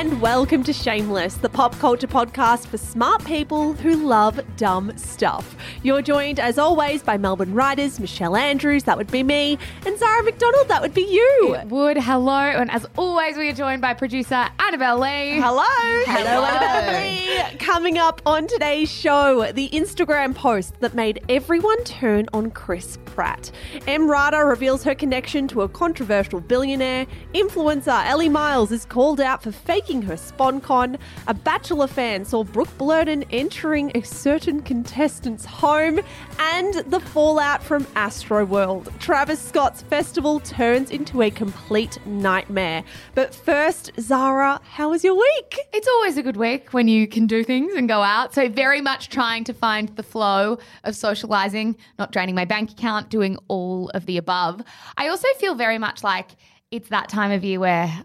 And welcome to Shameless, the pop culture podcast for smart people who love dumb stuff. You're joined, as always, by Melbourne writers Michelle Andrews, that would be me, and Zara McDonald, that would be you. It would. hello. And as always, we are joined by producer Annabelle Lee. Hello. Hello. Annabelle. Coming up on today's show, the Instagram post that made everyone turn on Chris Pratt. Emrata reveals her connection to a controversial billionaire. Influencer Elly Miles is called out for faking her SponCon. A Bachelor fan saw Brooke Blurton entering a certain contestant's home. And the fallout from Astroworld. Travis Scott's festival turns into a complete nightmare. But first, Zara, how was your week? It's always a good week when you can do things and go out. So, very much trying to find the flow of socializing, not draining my bank account, doing all of the above. I also feel very much like it's that time of year where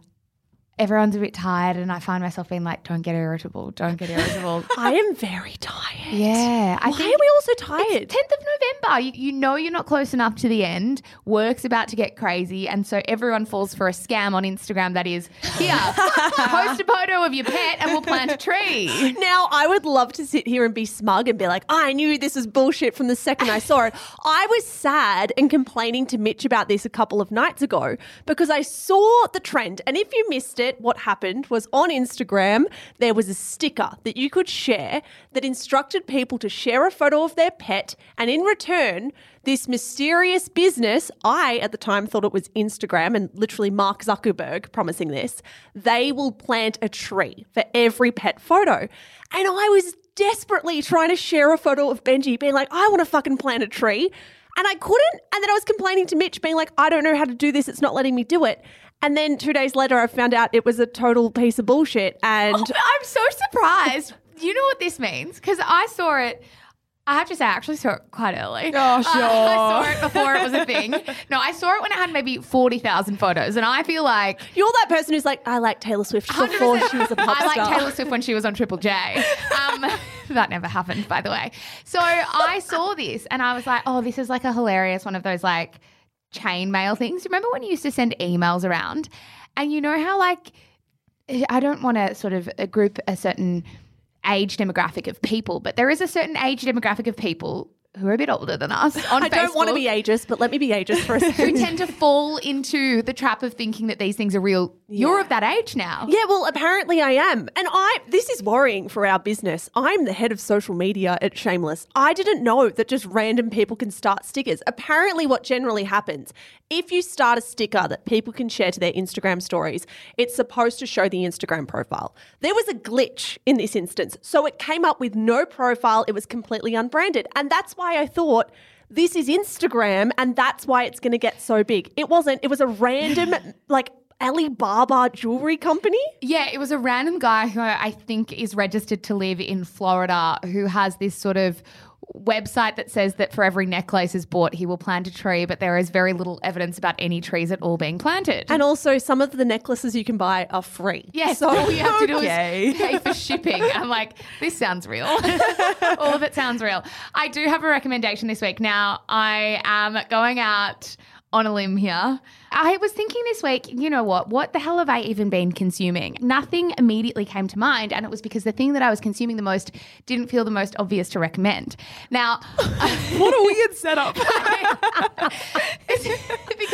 everyone's a bit tired, and I find myself being like, don't get irritable, don't get irritable. I am very tired. yeah. I Why think are we all so tired? 10th of November. You, you know you're not close enough to the end. Work's about to get crazy. And so everyone falls for a scam on Instagram that is, here, post a photo of your pet and we'll plant a tree. Now, I would love to sit here and be smug and be like, I knew this was bullshit from the second I saw it. I was sad and complaining to Mitch about this a couple of nights ago because I saw the trend. And if you missed it, what happened was on Instagram, there was a sticker that you could share that instructed people to share a photo of their pet. And in return, this mysterious business, I at the time thought it was Instagram and literally Mark Zuckerberg promising this, they will plant a tree for every pet photo. And I was desperately trying to share a photo of Benji, being like, I want to fucking plant a tree. And I couldn't. And then I was complaining to Mitch, being like, I don't know how to do this. It's not letting me do it. And then two days later, I found out it was a total piece of bullshit. And I'm so surprised. You know what this means? Because I saw it. I have to say, I actually saw it quite early. Oh, sure. I saw it before it was a thing. No, I saw it when it had maybe 40,000 photos. And I feel like you're that person who's like, I like Taylor Swift before 100%. she was a pop I star. like Taylor Swift when she was on Triple J. Um, that never happened, by the way. So I saw this and I was like, oh, this is like a hilarious one of those like chain mail things. Remember when you used to send emails around? And you know how like I don't want to sort of uh, group a certain age demographic of people, but there is a certain age demographic of people who are a bit older than us on I don't want to be ageist, but let me be ageist for a who second. tend to fall into the trap of thinking that these things are real. You're of that age now. Yeah, well, apparently I am. And I this is worrying for our business. I'm the head of social media at Shameless. I didn't know that just random people can start stickers. Apparently what generally happens, if you start a sticker that people can share to their Instagram stories, it's supposed to show the Instagram profile. There was a glitch in this instance. So it came up with no profile. It was completely unbranded. And that's why I thought this is Instagram and that's why it's going to get so big. It wasn't. It was a random like Alibaba jewelry company. Yeah, it was a random guy who I think is registered to live in Florida who has this sort of website that says that for every necklace is bought, he will plant a tree, but there is very little evidence about any trees at all being planted. And also, some of the necklaces you can buy are free. Yes, So, all you have to do okay. is pay for shipping. I'm like, this sounds real. all of it sounds real. I do have a recommendation this week. Now, I am going out on a limb here. I was thinking this week, you know what? What the hell have I even been consuming? Nothing immediately came to mind, and it was because the thing that I was consuming the most didn't feel the most obvious to recommend. Now, What a weird setup. because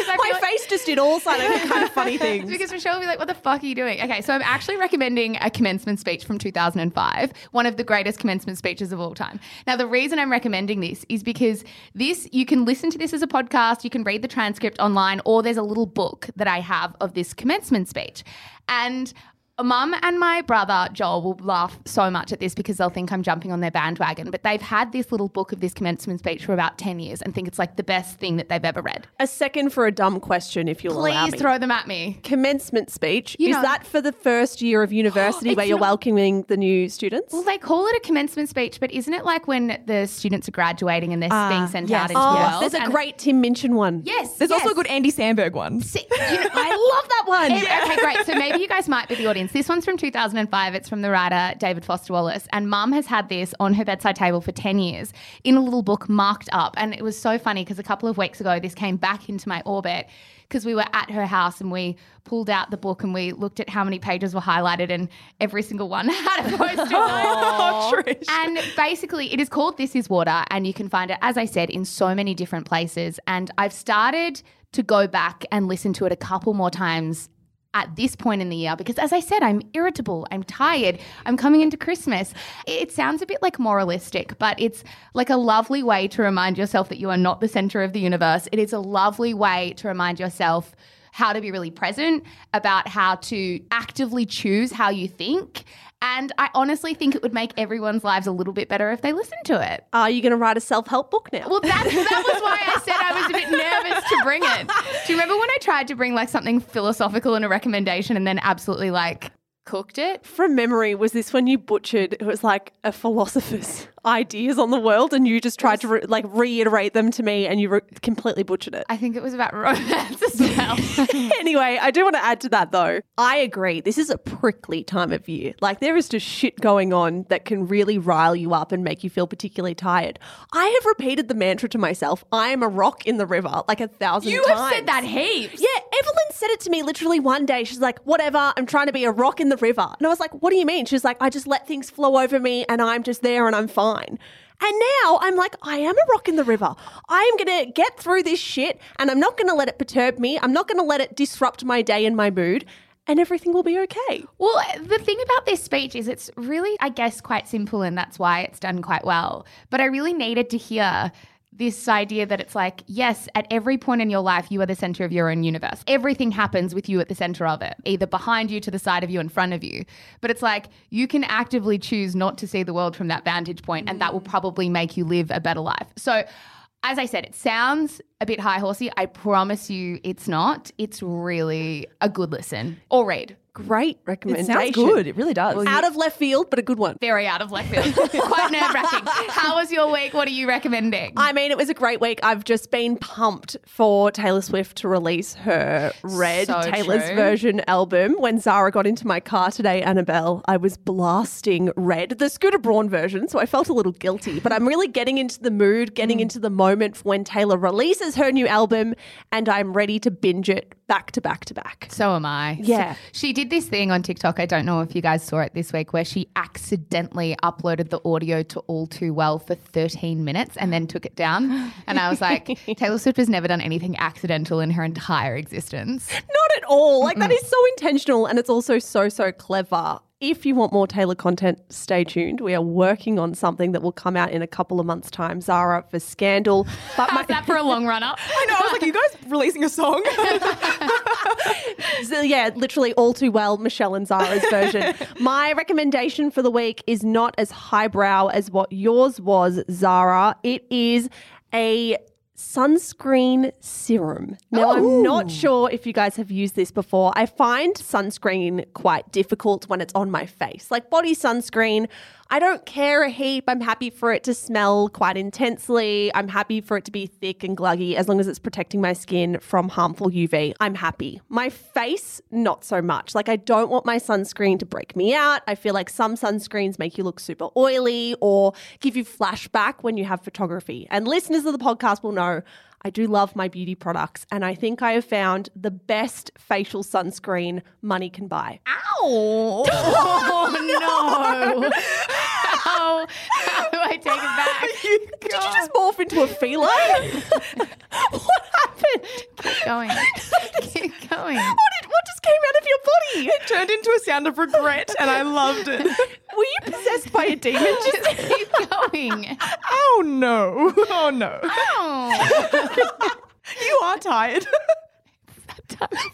I My like- face just did all of, kind of funny things. because Michelle will be like, what the fuck are you doing? Okay, so I'm actually recommending a commencement speech from 2005, one of the greatest commencement speeches of all time. Now, the reason I'm recommending this is because this, you can listen to this as a podcast, you can read the transcript online, or there's a little book that I have of this commencement speech. And Mum and my brother Joel will laugh so much at this because they'll think I'm jumping on their bandwagon. But they've had this little book of this commencement speech for about 10 years and think it's like the best thing that they've ever read. A second for a dumb question, if you'll allow Please me. throw them at me. Commencement speech. You is know- that for the first year of university It's where you're not- welcoming the new students? Well, they call it a commencement speech, but isn't it like when the students are graduating and they're ah, being sent yes. out into oh, the world? there's a And- great Tim Minchin one. yes. There's also a good Andy Samberg one. See, you know, I love that one. Ev- Okay, great. So maybe you guys might be the audience. This one's from 2005. It's from the writer David Foster Wallace. And mum has had this on her bedside table for 10 years in a little book marked up. And it was so funny because a couple of weeks ago, this came back into my orbit because we were at her house and we pulled out the book and we looked at how many pages were highlighted and every single one had a post-it Oh, Trish. and basically, it is called This Is Water, and you can find it, as I said, in so many different places. And I've started to go back and listen to it a couple more times at this point in the year because, as I said, I'm irritable, I'm tired, I'm coming into Christmas. It sounds a bit like moralistic, but it's like a lovely way to remind yourself that you are not the center of the universe. It is a lovely way to remind yourself how to be really present, about how to actively choose how you think. And I honestly think it would make everyone's lives a little bit better if they listened to it. Are you going to write a self help book now? Well, that, that was why I said I was a bit nervous to bring it. Do you remember when I tried to bring like something philosophical in a recommendation and then absolutely like cooked it? From memory, was this when you butchered? It was like a philosopher's ideas on the world, and you just tried to re- like reiterate them to me, and you re- completely butchered it. I think it was about romance as well. anyway, I do want to add to that though. I agree. This is a prickly time of year. Like there is just shit going on that can really rile you up and make you feel particularly tired. I have repeated the mantra to myself, I am a rock in the river like a thousand you times. have said that heaps. Yeah, Evelyn said it to me literally one day. She's like, whatever, I'm trying to be a rock in the river. And I was like, what do you mean? She's like, I just let things flow over me and I'm just there and I'm fine. And now I'm like, I am a rock in the river. I am going to get through this shit and I'm not going to let it perturb me. I'm not going to let it disrupt my day and my mood. And everything will be okay. Well, the thing about this speech is it's really, I guess, quite simple, and that's why it's done quite well. But I really needed to hear this idea that it's like, yes, at every point in your life, you are the center of your own universe. Everything happens with you at the center of it, either behind you, to the side of you, in front of you. But it's like you can actively choose not to see the world from that vantage point, and that will probably make you live a better life. So, as I said, it sounds a bit high horsey. I promise you it's not. It's really a good listen or read. Great It recommendation. sounds good. It really does. Out of left field, but a good one. very out of left field. Quite nerve wracking. How was your week? What are you recommending? I mean, it was a great week. I've just been pumped for Taylor Swift to release her Red So Taylor's true. version album. When Zara got into my car today, Annabelle, I was blasting Red, the Scooter Braun version. So I felt a little guilty, but I'm really getting into the mood, getting Mm. into the moment for when Taylor releases her new album, and I'm ready to binge it back to back to back. so am I. Yeah. So- she did this thing on TikTok. I don't know if you guys saw it this week where she accidentally uploaded the audio to All Too Well for 13 minutes and then took it down. And I was like, Taylor Swift has never done anything accidental in her entire existence. Not at all. Like, that mm. is so intentional, and it's also so, so clever. If you want more Taylor content, stay tuned. We are working on something that will come out in a couple of months' time. Zara for Scandal. But How's that for a long run up? I know. I was like, you guys releasing a song? So, yeah, literally all too well, Michelle and Zara's version. My recommendation for the week is not as highbrow as what yours was, Zara. It is a sunscreen serum. Now, I'm not sure if you guys have used this before. I find sunscreen quite difficult when it's on my face. Like body sunscreen, I don't care a heap. I'm happy for it to smell quite intensely. I'm happy for it to be thick and gluggy as long as it's protecting my skin from harmful UV. I'm happy. My face, not so much. Like, I don't want my sunscreen to break me out. I feel like some sunscreens make you look super oily or give you flashback when you have photography. And listeners of the podcast will know I do love my beauty products, and I think I have found the best facial sunscreen money can buy. Ow! Oh no! How, how do I take it back? Did you just morph into a feline? what happened? Keep going. Keep going. What, did, what just came out of your body? It turned into a sound of regret, and I loved it. Were you possessed by a demon? Just Keep going. Oh no! Oh no! Oh. You are tired.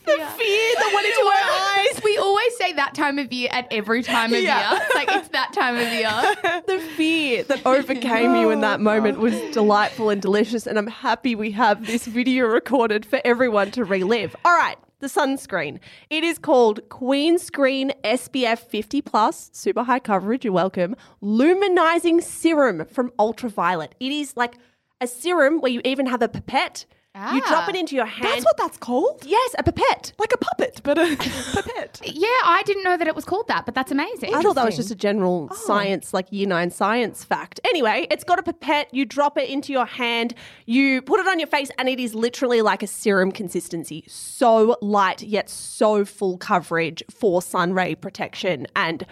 Yeah. fear that went into our eyes. We always say that time of year at every time of Yeah. year. It's like it's that time of year. The fear that overcame you in that moment was delightful and delicious, and I'm happy we have this video recorded for everyone to relive. All right, the sunscreen. It is called Queen Screen SPF 50 Plus, super high coverage, you're welcome, luminizing serum from Ultra Violette. It is like a serum where you even have a pipette. You drop Ah. it into your hand. That's what that's called. yes, a pipette. Like a puppet, but a pipette. Yeah, I didn't know that it was called that, but that's amazing. I thought that was just a general science, like year nine science fact. Anyway, it's got a pipette. You drop it into your hand, you put it on your face, and it is literally like a serum consistency. So light, yet so full coverage for sun ray protection. And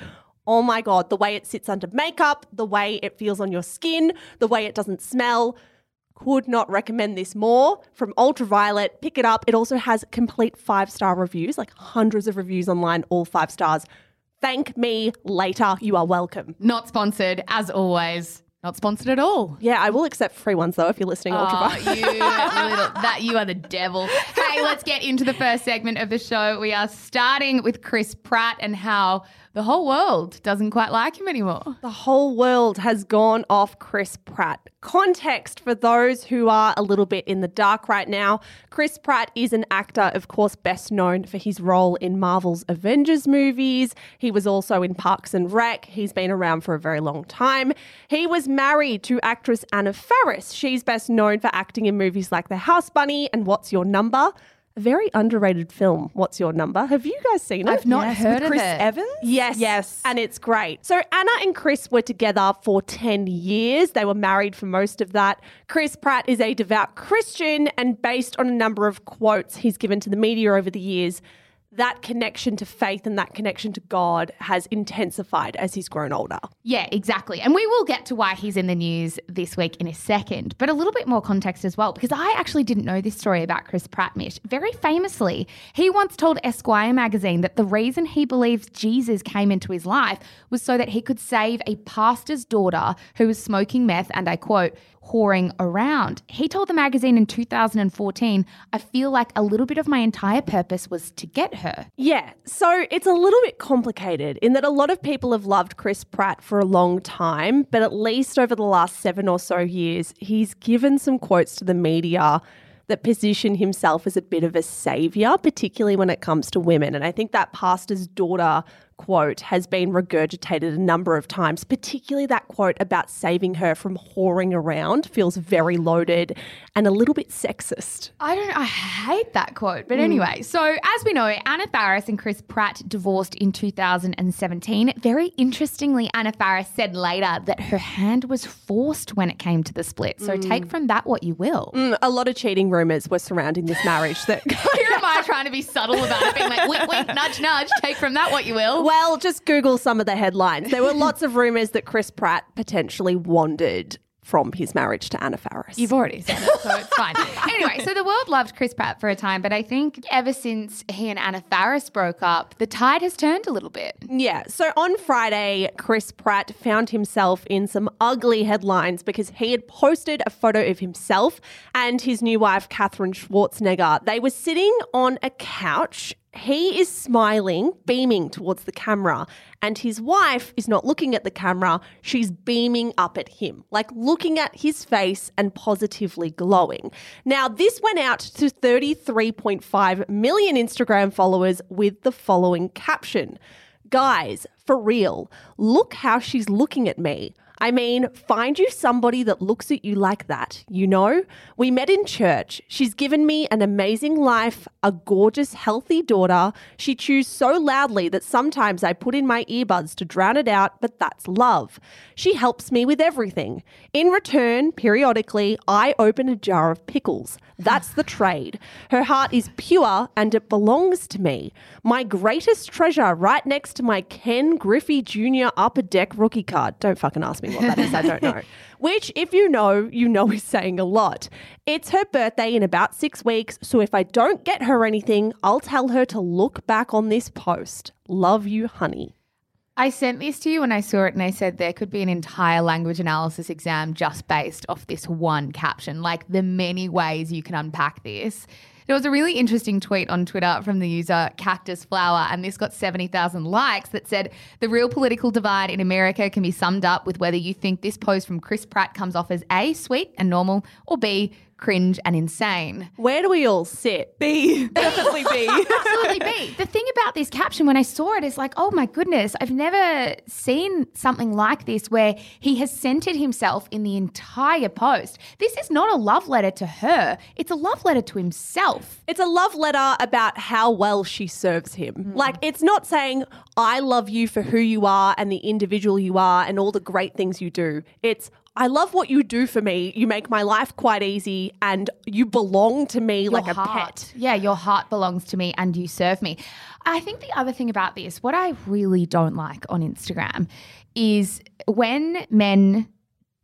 oh my God, the way it sits under makeup, the way it feels on your skin, the way it doesn't smell. Could not recommend this more from Ultra Violette. Pick it up. It also has complete five star reviews, like hundreds of reviews online, all five stars. Thank me later. You are welcome. Not sponsored, as always. Not sponsored at all. Yeah, I will accept free ones though if you're listening. Oh, Ultra Violette. you little, that you are the devil. Hey, let's get into the first segment of the show. We are starting with Chris Pratt and how the whole world doesn't quite like him anymore. The whole world has gone off Chris Pratt. Context for those who are a little bit in the dark right now Chris Pratt is an actor, of course, best known for his role in Marvel's Avengers movies. He was also in Parks and Rec. He's been around for a very long time. He was married to actress Anna Faris. She's best known for acting in movies like The House Bunny and What's Your Number? A very underrated film, What's Your Number? Have you guys seen it? I've not Yes, heard with of Chris it. Evans. Yes. Yes. And it's great. So Anna and Chris were together for 10 years. They were married for most of that. Chris Pratt is a devout Christian, and based on a number of quotes he's given to the media over the years, that connection to faith and that connection to God has intensified as he's grown older. Yeah, exactly. And we will get to why he's in the news this week in a second, but a little bit more context as well, because I actually didn't know this story about Chris Pratt, Mitch. Very famously, he once told Esquire magazine that the reason he believes Jesus came into his life was so that he could save a pastor's daughter who was smoking meth, and I quote, whoring around. He told the magazine in 2014, I feel like a little bit of my entire purpose was to get her. Yeah, so it's a little bit complicated in that a lot of people have loved Chris Pratt for a long time, but at least over the last seven or so years, he's given some quotes to the media that position himself as a bit of a savior, particularly when it comes to women. And I think that pastor's daughter quote has been regurgitated a number of times, particularly that quote about saving her from whoring around feels very loaded and a little bit sexist. I don't. I hate that quote. But anyway, so as we know, Anna Faris and Chris Pratt divorced in 2017. Very interestingly, Anna Faris said later that her hand was forced when it came to the split. So take from that what you will. Mm, a lot of cheating rumors were surrounding this marriage that Here am I trying to be subtle about it, being like, wink, wink, nudge, nudge. Take from that what you will. Well, just Google some of the headlines. There were lots of rumors that Chris Pratt potentially wandered from his marriage to Anna Faris. You've already said it, so it's fine. anyway, so the world loved Chris Pratt for a time, but I think ever since he and Anna Faris broke up, the tide has turned a little bit. yeah. So on Friday, Chris Pratt found himself in some ugly headlines because he had posted a photo of himself and his new wife, Catherine Schwarzenegger. They were sitting on a couch. He is smiling, beaming towards the camera, and his wife is not looking at the camera. She's beaming up at him, like looking at his face and positively glowing. Now, this went out to 33.5 million Instagram followers with the following caption Guys, for real, look how she's looking at me. I mean, find you somebody that looks at you like that, you know? We met in church. She's given me an amazing life, a gorgeous, healthy daughter. She chews so loudly that sometimes I put in my earbuds to drown it out, but that's love. She helps me with everything. In return, periodically, I open a jar of pickles. That's the trade. Her heart is pure and it belongs to me. My greatest treasure right next to my Ken Griffey Jr. upper deck rookie card. Don't fucking ask me what that is, I don't know. Which, if you know, you know is saying a lot. It's her birthday in about six weeks, so if I don't get her anything, I'll tell her to look back on this post. Love you, honey. I sent this to you when I saw it, and I said there could be an entire language analysis exam just based off this one caption. Like the many ways you can unpack this. There was a really interesting tweet on Twitter from the user Cactus Flower, and this got 70,000 likes that said the real political divide in America can be summed up with whether you think this pose from Chris Pratt comes off as A, sweet and normal, or B, cringe and insane. Where do we all sit? B. Definitely B. Absolutely B. The thing about this caption when I saw it is like, oh my goodness, I've never seen something like this where he has centered himself in the entire post. This is not a love letter to her, it's a love letter to himself. It's a love letter about how well she serves him. Hmm. Like, it's not saying, I love you for who you are and the individual you are and all the great things you do. It's, I love what you do for me. You make my life quite easy and you belong to me like a Your pet. Yeah, your heart belongs to me and you serve me. I think the other thing about this, what I really don't like on Instagram is when men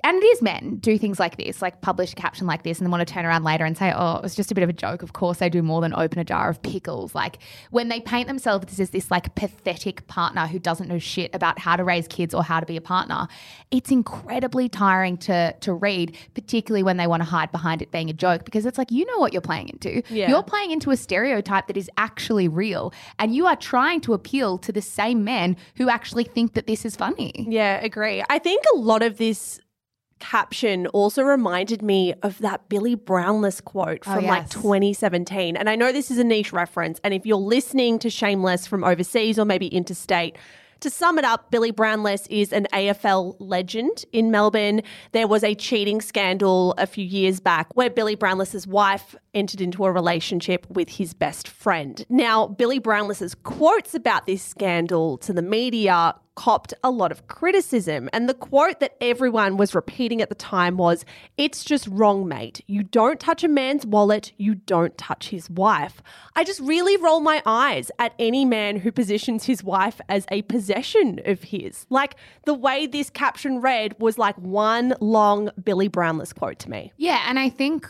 and it is men do things like this, like publish a caption like this, and then want to turn around later and say, "Oh, it was just a bit of a joke." Of course, they do more than open a jar of pickles. Like when they paint themselves as this like pathetic partner who doesn't know shit about how to raise kids or how to be a partner, it's incredibly tiring to to read, particularly when they want to hide behind it being a joke, because it's like you know what you're playing into. Yeah. You're playing into a stereotype that is actually real, and you are trying to appeal to the same men who actually think that this is funny. Yeah, agree. I think a lot of this caption also reminded me of that Billy Brownless quote Oh, from like 2017. And I know this is a niche reference. And if you're listening to Shameless from overseas or maybe interstate, to sum it up, Billy Brownless is an AFL legend in Melbourne. There was a cheating scandal a few years back where Billy Brownless's wife entered into a relationship with his best friend. Now, Billy Brownless's quotes about this scandal to the media copped a lot of criticism. And the quote that everyone was repeating at the time was It's just wrong, mate. You don't touch a man's wallet, you don't touch his wife. I just really roll my eyes at any man who positions his wife as a possession of his. Like the way this caption read was like one long Billy Brownless quote to me. Yeah, and I think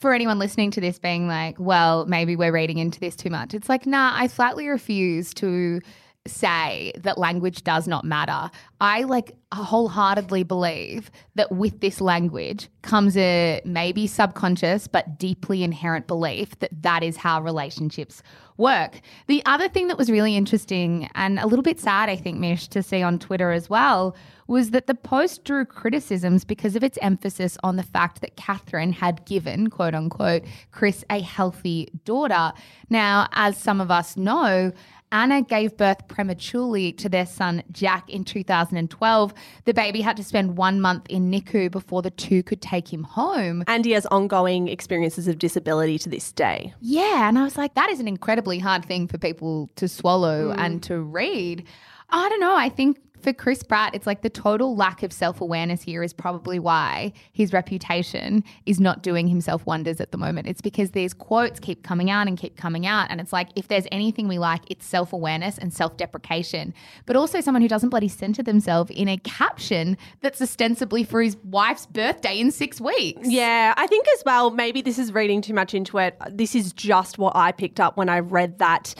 for anyone listening to this being like, well, maybe we're reading into this too much. It's like, nah, I flatly refuse to say that language does not matter. I like wholeheartedly believe that with this language comes a maybe subconscious but deeply inherent belief that that is how relationships work. The other thing that was really interesting and a little bit sad, I think, Mish, to see on Twitter as well, was that the post drew criticisms because of its emphasis on the fact that Catherine had given, quote unquote, Chris a healthy daughter. Now, as some of us know, Anna gave birth prematurely to their son Jack in 2012. The baby had to spend one month in NICU before the two could take him home. And he has ongoing experiences of disability to this day. Yeah, and I was like, that is an incredibly hard thing for people to swallow mm. and to read. I don't know. I think for Chris Pratt, it's like the total lack of self awareness here is probably why his reputation is not doing himself wonders at the moment. It's because these quotes keep coming out and keep coming out. And it's like, if there's anything we like, it's self awareness and self deprecation, but also someone who doesn't bloody center themselves in a caption that's ostensibly for his wife's birthday in six weeks. Yeah, I think as well, maybe this is reading too much into it. This is just what I picked up when I read that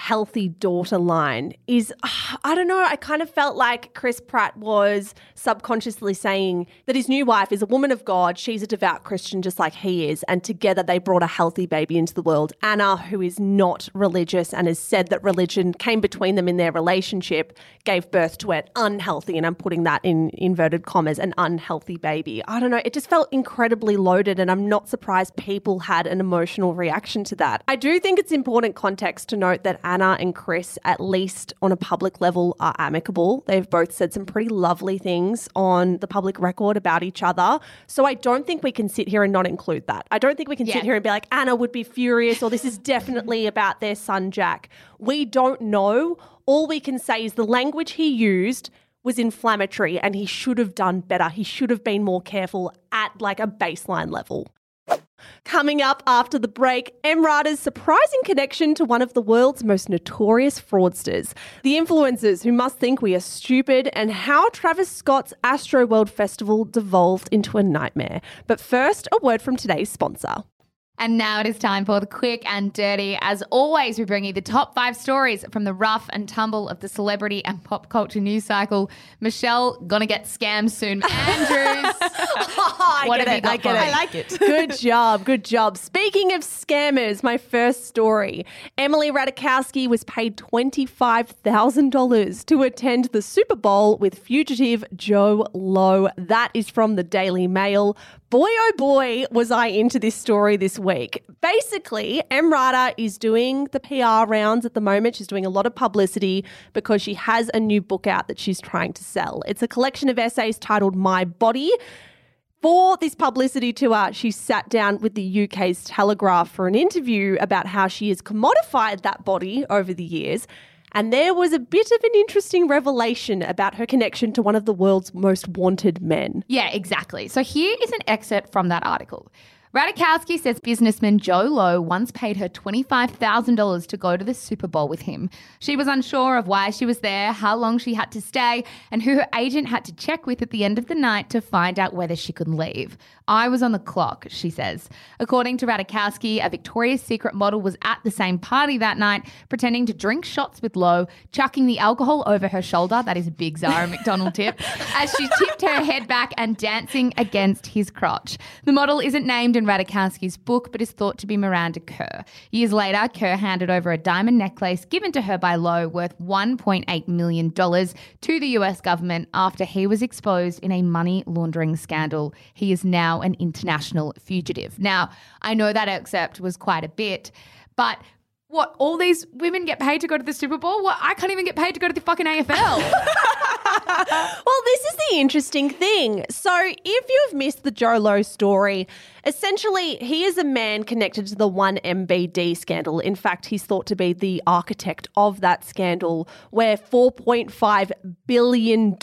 healthy daughter line is I don't know, I kind of felt like Chris Pratt was subconsciously saying that his new wife is a woman of God, she's a devout Christian just like he is, and together they brought a healthy baby into the world. Anna, who is not religious and has said that religion came between them in their relationship, gave birth to an unhealthy, and I'm putting that in inverted commas, an unhealthy baby. I don't know, it just felt incredibly loaded, and I'm not surprised people had an emotional reaction to that. I do think it's important context to note that Anna and Chris, at least on a public level, are amicable. They've both said some pretty lovely things on the public record about each other. So I don't think we can sit here and not include that. I don't think we can Yeah. sit here and be like, Anna would be furious, or this is definitely about their son, Jack. We don't know. All we can say is the language he used was inflammatory and he should have done better. He should have been more careful at like a baseline level. Coming up after the break, Emrata's surprising connection to one of the world's most notorious fraudsters, the influencers who must think we are stupid, and how Travis Scott's Astroworld Festival devolved into a nightmare. But first, a word from today's sponsor. And now it is time for the quick and dirty. As always, we bring you the top five stories from the rough and tumble of the celebrity and pop culture news cycle. Michelle, gonna get scammed soon. Andrews, oh, I What get have you it, got I for it. I like it. good job, good job. Speaking of scammers, my first story. Emily Ratajkowski was paid $25,000 to attend the Super Bowl with fugitive Jho Low. That is from the Daily Mail. Boy, oh boy, was I into this story this week. Basically, Emrata is doing the PR rounds at the moment. She's doing a lot of publicity because she has a new book out that she's trying to sell. It's a collection of essays titled My Body. For this publicity tour, she sat down with the UK's Telegraph for an interview about how she has commodified that body over the years. And there was a bit of an interesting revelation about her connection to one of the world's most wanted men. Yeah, exactly. So here is an excerpt from that article. Ratajkowski says businessman Jho Low once paid her $25,000 to go to the Super Bowl with him. She was unsure of why she was there, how long she had to stay, and who her agent had to check with at the end of the night to find out whether she could leave. I was on the clock, she says. According to Ratajkowski, a Victoria's Secret model was at the same party that night, pretending to drink shots with Low, chucking the alcohol over her shoulder. That is a big Zara McDonald tip. As she tipped her head back and dancing against his crotch. The model isn't named in Ratajkowski's book, but is thought to be Miranda Kerr. Years later, Kerr handed over a diamond necklace given to her by Low worth $1.8 million to the US government after he was exposed in a money laundering scandal. He is now an international fugitive. Now, I know that excerpt was quite a bit, but what, all these women get paid to go to the Super Bowl? What, I can't even get paid to go to the fucking AFL. Well, this is the interesting thing. So, if you've missed the Jho Low story, essentially, he is a man connected to the 1MDB scandal. In fact, he's thought to be the architect of that scandal, where $4.5 billion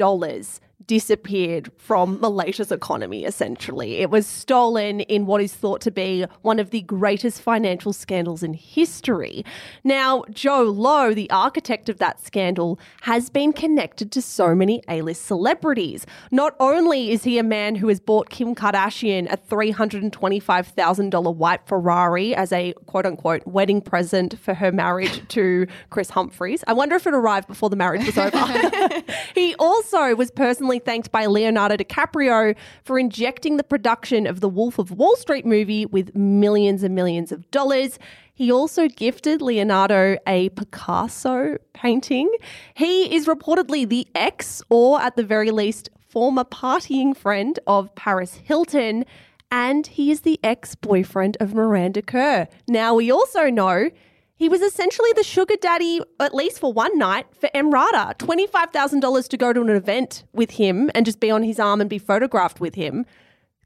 disappeared from Malaysia's economy, essentially. It was stolen in what is thought to be one of the greatest financial scandals in history. Now, Jho Low, the architect of that scandal, has been connected to so many A list celebrities. Not only is he a man who has bought Kim Kardashian a $325,000 white Ferrari as a quote unquote wedding present for her marriage to Kris Humphries. I wonder if it arrived before the marriage was over. he also was personally thanked by Leonardo DiCaprio for injecting the production of the Wolf of Wall Street movie with millions and millions of dollars. He also gifted Leonardo a Picasso painting. He is reportedly the ex, or at the very least, former partying friend of Paris Hilton, and he is the ex boyfriend of Miranda Kerr. Now, we also know he was essentially the sugar daddy, at least for one night, for Emrata. $25,000 to go to an event with him and just be on his arm and be photographed with him.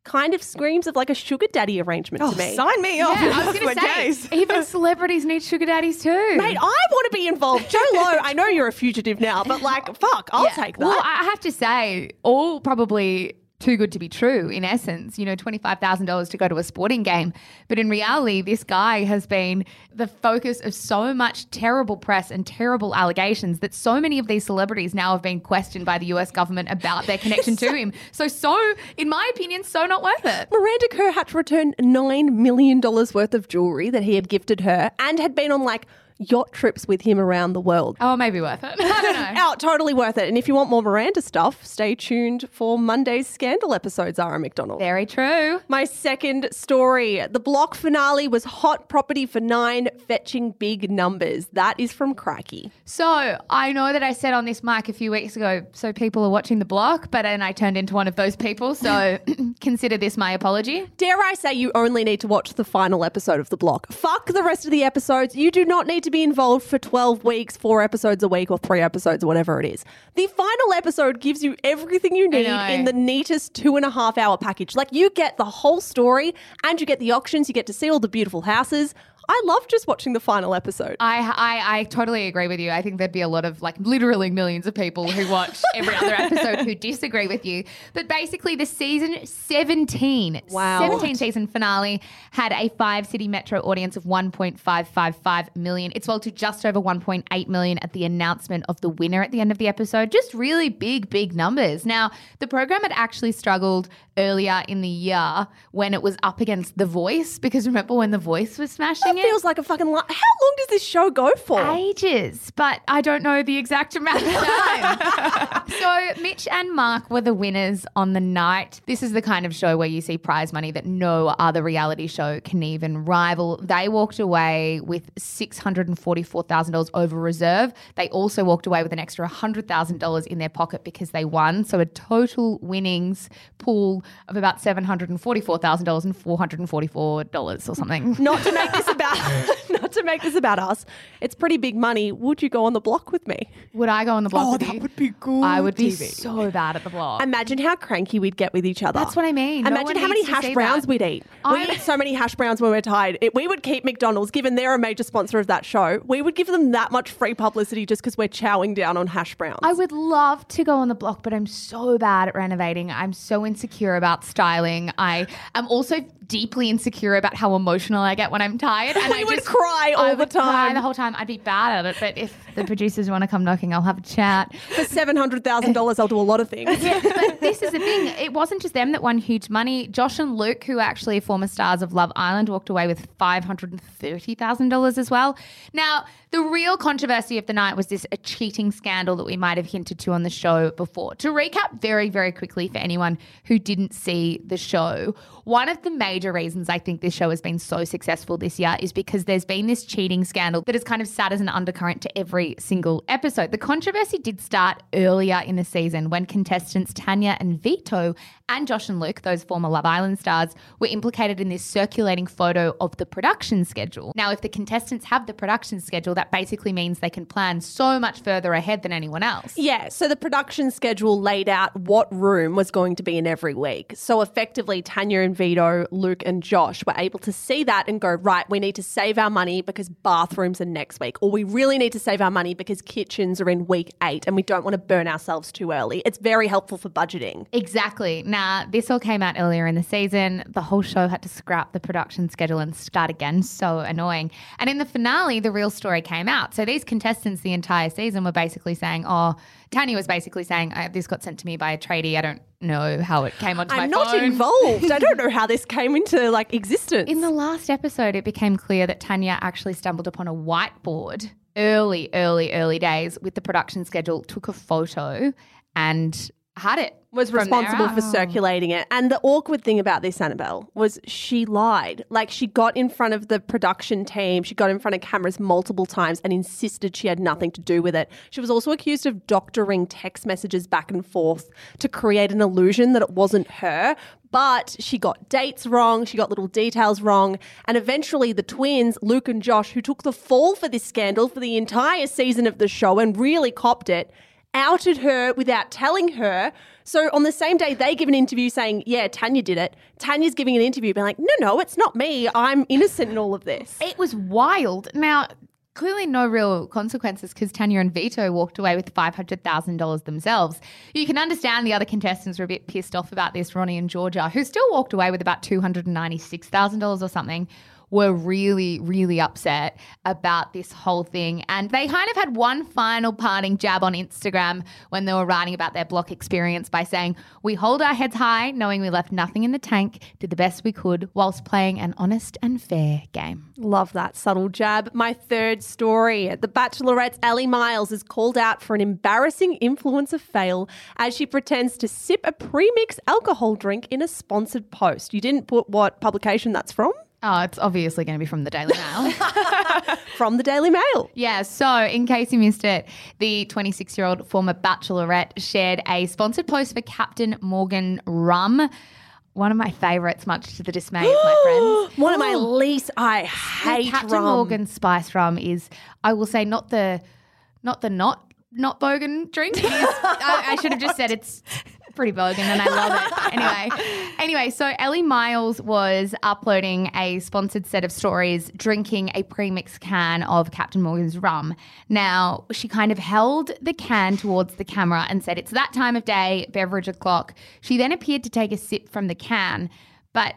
Kind of screams of like a sugar daddy arrangement Oh, to me. sign me off. Yeah, I was going to say, even celebrities need sugar daddies too. Mate, I want to be involved. Jho Low, I know you're a fugitive now, but like, fuck, I'll take that. Well, I have to say, all probably too good to be true in essence. You know, $25,000 to go to a sporting game. But in reality, this guy has been the focus of so much terrible press and terrible allegations that so many of these celebrities now have been questioned by the US government about their connection to him. So, so, in my opinion, so not worth it. Miranda Kerr had to return $9 million worth of jewelry that he had gifted her and had been on like yacht trips with him around the world. Oh, maybe worth it. I don't know. Oh, totally worth it. And if you want more Miranda stuff, stay tuned for Monday's Scandal episodes, Zara McDonald. Very true. My second story. The block finale was hot property for nine, fetching big numbers. That is from Crikey. So I know that I said on this mic a few weeks ago, so people are watching the block, but then I turned into one of those people. So consider this my apology. Dare I say you only need to watch the final episode of The Block. Fuck the rest of the episodes. You do not need to be involved for 12 weeks, four episodes a week, or three episodes, or whatever it is. The final episode gives you everything you need in the neatest two and a half hour package. Like you get the whole story and you get the auctions, you get to see all the beautiful houses. I love just watching the final episode. I, I I totally agree with you. I think there'd be a lot of like literally millions of people who watch every other episode who disagree with you. But basically, the season 17, Wow. 17 season finale had a five city metro audience of 1.555 million. It swelled to just over 1.8 million at the announcement of the winner at the end of the episode. Just really big, big numbers. Now, the program had actually struggled earlier in the year when it was up against The Voice because remember when The Voice was smashing It it? feels like a fucking. Li- How long does this show go for? ages, but I don't know the exact amount of time. so Mitch and Mark were the winners on the night. This is the kind of show where you see prize money that no other reality show can even rival. They walked away with $644,000 over reserve. They also walked away with an extra $100,000 in their pocket because they won. So a total winnings pool of about $744,000 and $444 or something. not to make this about not to make this about us. It's pretty big money. Would you go on the block with me? Would I go on the block Oh, with that you? would be good. I would be TV. so bad at the block. Imagine how cranky we'd get with each other. That's what I mean. No Imagine how many hash browns that. we'd eat. I- We eat so many hash browns when we're tired. It, we would keep McDonald's, given they're a major sponsor of that show. We would give them that much free publicity just because we're chowing down on hash browns. I would love to go on the block, but I'm so bad at renovating. I'm so insecure about styling. I am also deeply insecure about how emotional I get when I'm tired. And I would just, cry all I the would cry time. the whole time. I'd be bad at it, but if the producers want to come knocking, I'll have a chat. For seven hundred thousand dollars, I'll do a lot of things. Yeah, but this is the thing. It wasn't just them that won huge money. Josh and Luke, who are actually former stars of Love Island, walked away with five hundred and thirty thousand dollars as well. Now, the real controversy of the night was this cheating scandal that we might have hinted to on the show before. To recap very, very quickly for anyone who didn't see the show, one of the major reasons I think this show has been so successful this year is because there's been this cheating scandal that has kind of sat as an undercurrent to every single episode. The controversy did start earlier in the season when contestants Tanya and Vito and Josh and Luke, those former Love Island stars, were implicated in this circulating photo of the production schedule. Now, if the contestants have the production schedule, that basically means they can plan so much further ahead than anyone else. Yeah, so the production schedule laid out what room was going to be in every week. So effectively, Tanya and Vito, Luke and Josh were able to see that and go, right, we need to save our money because bathrooms are next week. Or we really need to save our money because kitchens are in week eight and we don't want to burn ourselves too early. It's very helpful for budgeting. Exactly. Now, this all came out earlier in the season. The whole show had to scrap the production schedule and start again. So annoying. And in the finale, the real story came out. So these contestants the entire season were basically saying, oh, Tanya was basically saying, "I- this got sent to me by a tradie. I don't know how it came onto my I'm not involved. I don't know how this came into like existence. In the last episode, it became clear that Tanya actually stumbled upon a whiteboard early, early, early days with the production schedule, took a photo and had it. Was responsible for circulating it. And the awkward thing about this, Annabelle, was she lied. Like she got in front of the production team, she got in front of cameras multiple times and insisted she had nothing to do with it. She was also accused of doctoring text messages back and forth to create an illusion that it wasn't her. But she got dates wrong, she got little details wrong, and eventually the twins, Luke and Josh, who took the fall for this scandal for the entire season of the show and really copped it, outed her without telling her. So on the same day, they give an interview saying, Yeah, Tanya did it. Tanya's giving an interview being like, No, no, it's not me. I'm innocent in all of this. It was wild. Now, clearly no real consequences because Tanya and Vito walked away with $500,000 themselves. You can understand the other contestants were a bit pissed off about this, Ronnie and Georgia, who still walked away with about $296,000 or something. Were really, really upset about this whole thing. And they kind of had one final parting jab on Instagram when they were writing about their block experience by saying, We hold our heads high, knowing we left nothing in the tank, did the best we could whilst playing an honest and fair game. Love that subtle jab. My third story The Bachelorette's Elly Miles is called out for an embarrassing influencer fail as she pretends to sip a premix alcohol drink in a sponsored post. You didn't put what publication that's from? Oh, it's obviously going to be from the Daily Mail. From the Daily Mail. Yeah, so in case you missed it, the 26 year old former bachelorette shared a sponsored post for Captain Morgan Rum. One of my favourites, much to the dismay of my friends. One of my least I hate Captain rum. Morgan Spice Rum is, I will say, not the, not the not not bogan drink. It is- I, I should have just said it's pretty bogan, and I love it. Anyway, anyway, so Elly Miles was uploading a sponsored set of stories, drinking a premix can of Captain Morgan's rum. Now she kind of held the can towards the camera and said, "It's that time of day, beverage o'clock." She then appeared to take a sip from the can, but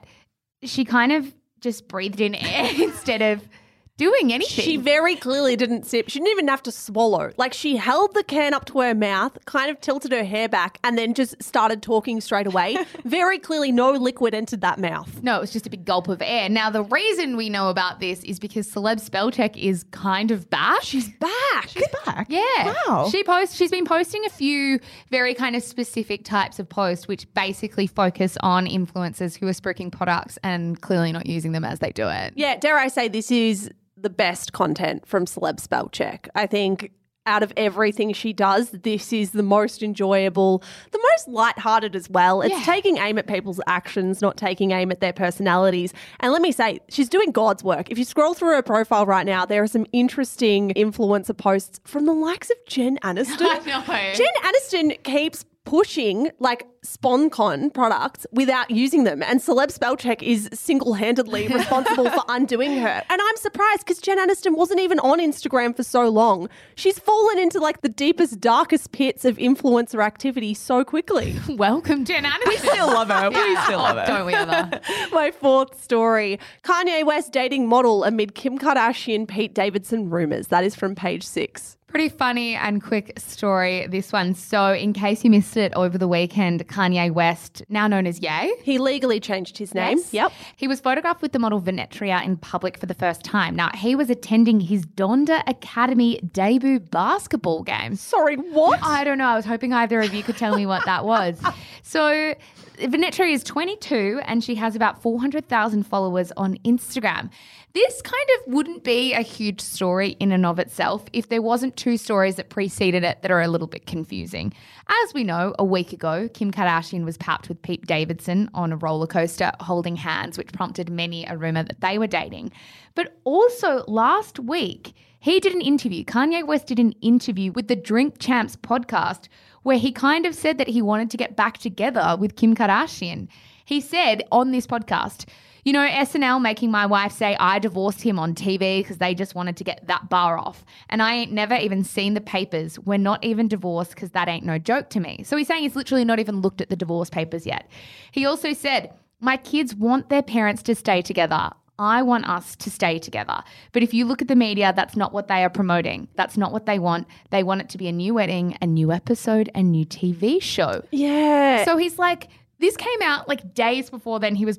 she kind of just breathed in air instead of doing anything. She very clearly didn't sip. She didn't even have to swallow. Like she held the can up to her mouth, kind of tilted her hair back, and then just started talking straight away. very clearly, no liquid entered that mouth. No, it was just a big gulp of air. Now, the reason we know about this is because celeb spell check is kind of back. She's back. She's Back. yeah. Wow. She posts she's been posting a few very kind of specific types of posts which basically focus on influencers who are spruiking products and clearly not using them as they do it. Yeah, dare I say, this is the best content from Celeb Spell Check. I think out of everything she does, this is the most enjoyable, the most lighthearted as well. It's Yeah. taking aim at people's actions, not taking aim at their personalities. And let me say, she's doing God's work. If you scroll through her profile right now, there are some interesting influencer posts from the likes of Jen Aniston. Jen Aniston keeps pushing like SponCon products without using them, and Celeb Spellcheck is single handedly responsible for undoing her. And I'm surprised because Jen Aniston wasn't even on Instagram for so long. She's fallen into like the deepest, darkest pits of influencer activity so quickly. Welcome, Jen Aniston. We still love her. We still love her. Don't we ever? My fourth story Kanye West dating model amid Kim Kardashian Pete Davidson rumors. That is from page six. Pretty funny and quick story, this one. So, in case you missed it over the weekend, Kanye West, now known as Ye, He legally changed his name. Yes. Yep. He was photographed with the model Vinetria in public for the first time. Now, he was attending his Donda Academy debut basketball game. Sorry, what? I don't know. I was hoping either of you could tell me what that was. So, Vinetria is 22 and she has about 400,000 followers on Instagram. This kind of wouldn't be a huge story in and of itself if there wasn't two stories that preceded it that are a little bit confusing. As we know, a week ago, Kim Kardashian was papped with Pete Davidson on a roller coaster holding hands, which prompted many a rumor that they were dating. But also last week, he did an interview. Kanye West did an interview with the Drink Champs podcast where he kind of said that he wanted to get back together with Kim Kardashian. He said on this podcast, you know, SNL making my wife say I divorced him on TV because they just wanted to get that bar off. And I ain't never even seen the papers. We're not even divorced because that ain't no joke to me. So he's saying he's literally not even looked at the divorce papers yet. He also said, My kids want their parents to stay together. I want us to stay together. But if you look at the media, that's not what they are promoting. That's not what they want. They want it to be a new wedding, a new episode, a new TV show. Yeah. So he's like, this came out like days before then he was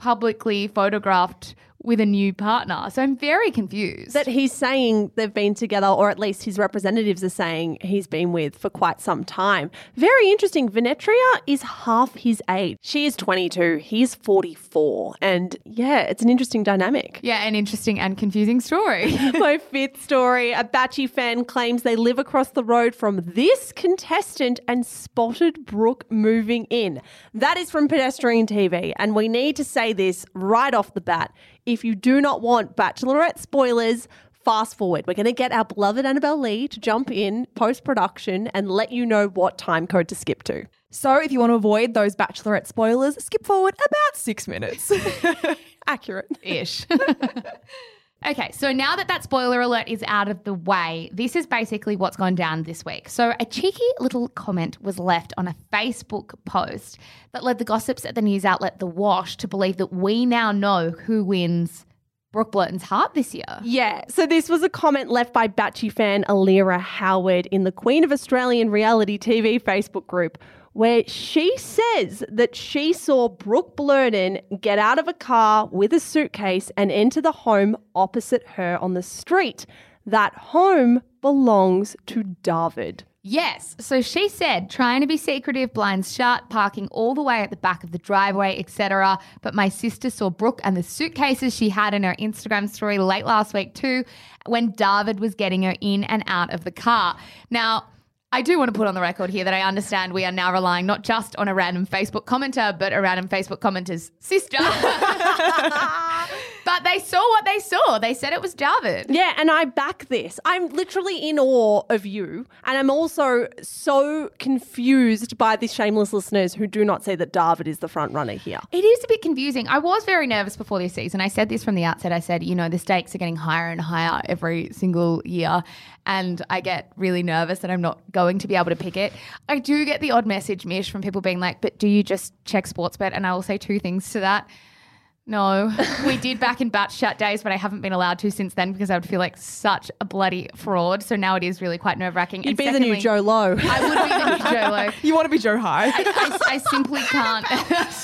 publicly photographed with a new partner. So I'm very confused. that he's saying they've been together, or at least his representatives are saying he's been with for quite some time. Very interesting. Vinetria is half his age. She is 22, he's 44. And yeah, it's an interesting dynamic. yeah, an interesting and confusing story. My fifth story a Batchy fan claims they live across the road from this contestant and spotted Brooke moving in. That is from Pedestrian TV. And we need to say this right off the bat. If you do not want Bachelorette spoilers, fast forward. We're going to get our beloved Annabelle Lee to jump in post production and let you know what time code to skip to. So if you want to avoid those bachelorette spoilers, skip forward about six minutes. Accurate. ish. okay, so now that that spoiler alert is out of the way, this is basically what's gone down this week. So, a cheeky little comment was left on a Facebook post that led the gossips at the news outlet The Wash to believe that we now know who wins Brooke Blurton's heart this year. Yeah. So this was a comment left by Batchy fan Alira Howard in the Queen of Australian Reality TV Facebook group, where she says that she saw Brooke Blurton get out of a car with a suitcase and enter the home opposite her on the street. That home belongs to David. Yes. So she said, trying to be secretive, blinds shut, parking all the way at the back of the driveway, etc. But my sister saw Brooke and the suitcases she had in her Instagram story late last week too, when David was getting her in and out of the car. Now, I do want to put on the record here that I understand we are now relying not just on a random Facebook commenter, but a random Facebook commenter's sister. but they saw what they saw. They said it was David. Yeah, and I back this. I'm literally in awe of you. And I'm also so confused by the shameless listeners who do not say that David is the front runner here. It is a bit confusing. I was very nervous before this season. I said this from the outset. I said, you know, the stakes are getting higher and higher every single year. And I get really nervous that I'm not going to be able to pick it. I do get the odd message, Mish, from people being like, but do you just check Sportsbet? And I will say two things to that. No, we did back in batch shut days, but I haven't been allowed to since then because I would feel like such a bloody fraud. So now it is really quite nerve wracking. You'd be the new Jho Low. I would be the new Jho Low. You want to be Joe High? I, I, I simply can't.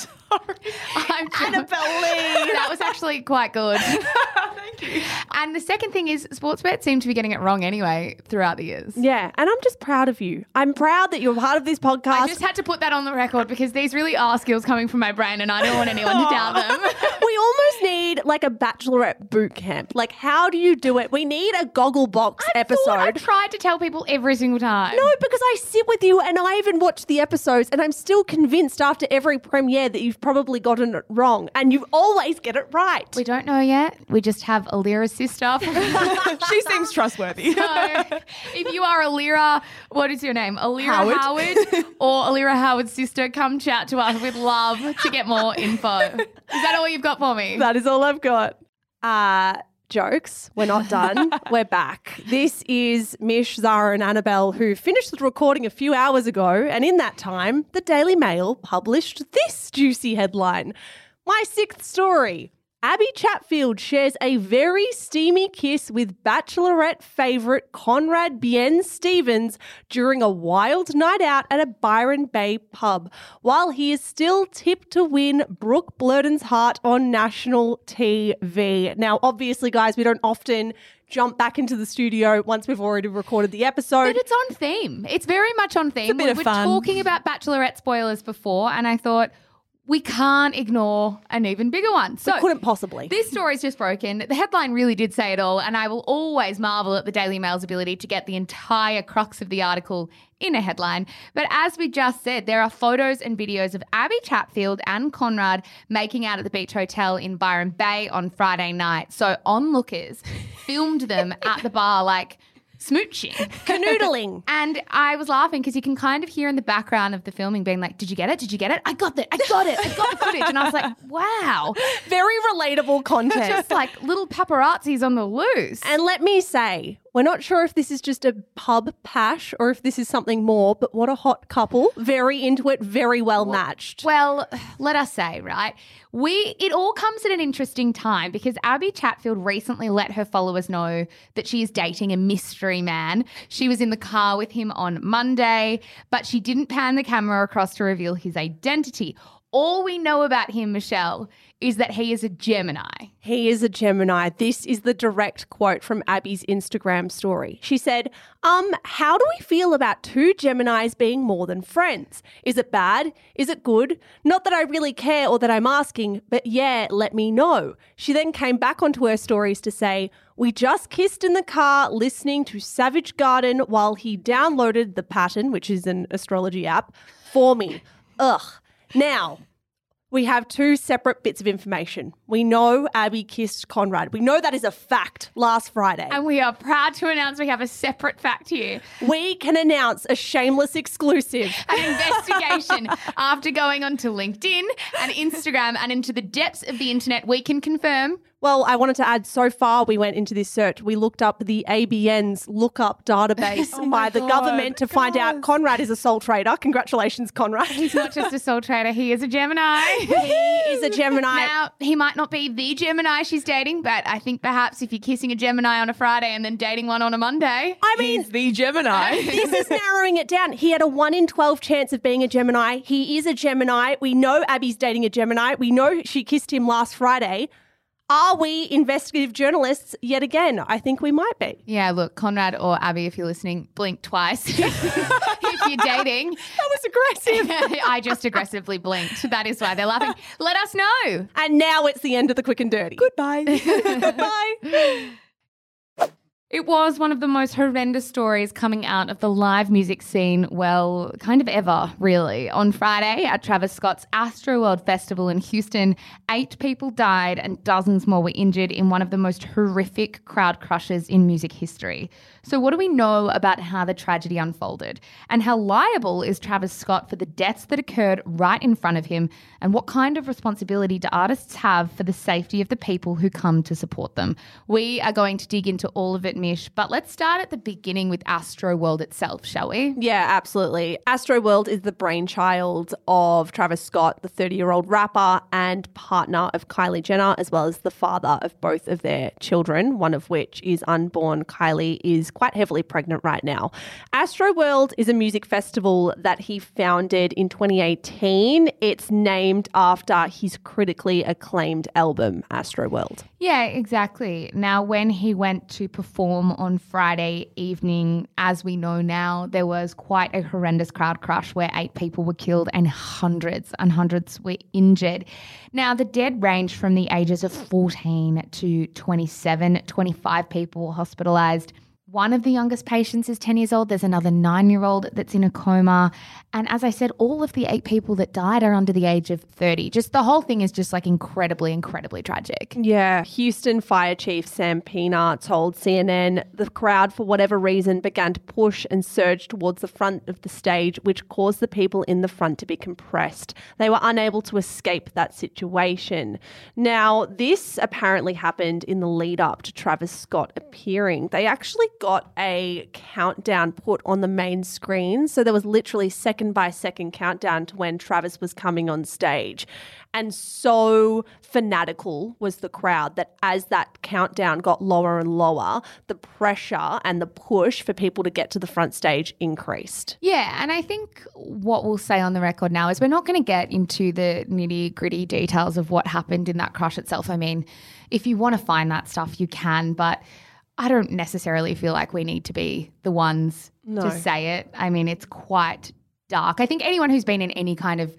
Sorry. I'm Annabelle Lee. That was actually quite good. Thank you. And the second thing is, Sportsbet seem to be getting it wrong anyway throughout the years. Yeah, and I'm just proud of you. I'm proud that you're part of this podcast. I just had to put that on the record because these really are skills coming from my brain and I don't want anyone to doubt them. we almost need like a bachelorette boot camp. Like, how do you do it? We need a goggle box episode. Thought I tried to tell people every single time. No, because I sit with you and I even watch the episodes and I'm still convinced after every premiere that you've probably gotten it wrong and you always get it right. We don't know yet. We just have Alira's sister. she seems trustworthy. So if you are Alira, what is your name? Alira Howard. Howard, or Alira Howard's sister, come chat to us. We'd love to get more info. Is that all you've got for me? That is all I've got. Uh, jokes. We're not done. We're back. This is Mish, Zara, and Annabelle, who finished the recording a few hours ago. And in that time, the Daily Mail published this juicy headline My sixth story. Abby Chatfield shares a very steamy kiss with Bachelorette favourite Conrad Bien Stevens during a wild night out at a Byron Bay pub, while he is still tipped to win Brooke Blurton's heart on national TV. Now, obviously, guys, we don't often jump back into the studio once we've already recorded the episode. But it's on theme. It's very much on theme. bit we of were fun. talking about Bachelorette spoilers before, and I thought we can't ignore an even bigger one. So Couldn't possibly. This story's just broken. The headline really did say it all, and I will always marvel at the Daily Mail's ability to get the entire crux of the article in a headline. But as we just said, there are photos and videos of Abby Chatfield and Conrad making out at the beach hotel in Byron Bay on Friday night. So onlookers filmed them at the bar, like smooching. Canoodling. And I was laughing because you can kind of hear in the background of the filming being like, Did you get it? Did you get it? I got it. I got it. I got the footage. And I was like, Wow. Very relatable content. Just like little paparazzis on the loose. And let me say, we're not sure if this is just a pub pash or if this is something more, but what a hot couple. Very into it, very well matched. Well, let us say, right? We it all comes at an interesting time because Abby Chatfield recently let her followers know that she is dating a mystery man. She was in the car with him on Monday, but she didn't pan the camera across to reveal his identity. All we know about him, Michelle, is that he is a Gemini. He is a Gemini. This is the direct quote from Abby's Instagram story. She said, Um, how do we feel about two Geminis being more than friends? Is it bad? Is it good? Not that I really care or that I'm asking, but yeah, let me know. She then came back onto her stories to say, We just kissed in the car listening to Savage Garden while he downloaded the pattern, which is an astrology app, for me. Ugh. Now, we have two separate bits of information. We know Abby kissed Conrad. We know that is a fact last Friday. And we are proud to announce we have a separate fact here. we can announce a shameless exclusive. an investigation after going onto LinkedIn and Instagram and into the depths of the internet. We can confirm Well, I wanted to add so far we went into this search, we looked up the ABN's lookup database Oh by the God, government to find out. Conrad is a sole trader. Congratulations, Conrad. He's not just a soul trader, he is a Gemini. he is a Gemini. Now, he might not be the Gemini she's dating, but I think perhaps if you're kissing a Gemini on a Friday and then dating one on a Monday, I mean, He's the Gemini. this is narrowing it down. He had a 1 in 12 chance of being a Gemini. He is a Gemini. We know Abby's dating a Gemini. We know she kissed him last Friday. Are we investigative journalists yet again? I think we might be. yeah, look, Conrad or Abby, if you're listening, blink twice. if you're dating, That was aggressive. I just aggressively blinked. That is why they're laughing. Let us know. and now it's the end of the quick and dirty. Goodbye. Goodbye. It was one of the most horrendous stories coming out of the live music scene, well, kind of ever, really. On Friday at Travis Scott's Astroworld Festival in Houston, eight people died and dozens more were injured in one of the most horrific crowd crushes in music history. So, what do we know about how the tragedy unfolded? And how liable is Travis Scott for the deaths that occurred right in front of him? And what kind of responsibility do artists have for the safety of the people who come to support them? We are going to dig into all of it, Mish, but let's start at the beginning with Astroworld itself, shall we? Yeah, absolutely. Astroworld is the brainchild of Travis Scott, the 30 year old rapper and partner of Kylie Jenner, as well as the father of both of their children, one of which is unborn. Kylie is quite heavily pregnant right now. Astroworld is a music festival that he founded in 2018. It's named after his critically acclaimed album, Astro World. Yeah, exactly. Now, when he went to perform on Friday evening, as we know now, there was quite a horrendous crowd crush where eight people were killed and hundreds and hundreds were injured. Now, the dead range from the ages of 14 to 27, 25 people were hospitalized. One of the youngest patients is 10 years old. There's another nine year old that's in a coma. And as I said, all of the eight people that died are under the age of 30. Just the whole thing is just like incredibly, incredibly tragic. Yeah, Houston Fire Chief Sam Peña told CNN the crowd, for whatever reason, began to push and surge towards the front of the stage, which caused the people in the front to be compressed. They were unable to escape that situation. Now, this apparently happened in the lead up to Travis Scott appearing. They actually got a countdown put on the main screen. So there was literally second by second countdown to when Travis was coming on stage. And so fanatical was the crowd that as that countdown got lower and lower, the pressure and the push for people to get to the front stage increased. Yeah, and I think what we'll say on the record now is we're not going to get into the nitty gritty details of what happened in that crush itself. I mean, if you want to find that stuff, you can, but I don't necessarily feel like we need to be the ones No. to say it. I mean, it's quite dark. I think anyone who's been in any kind of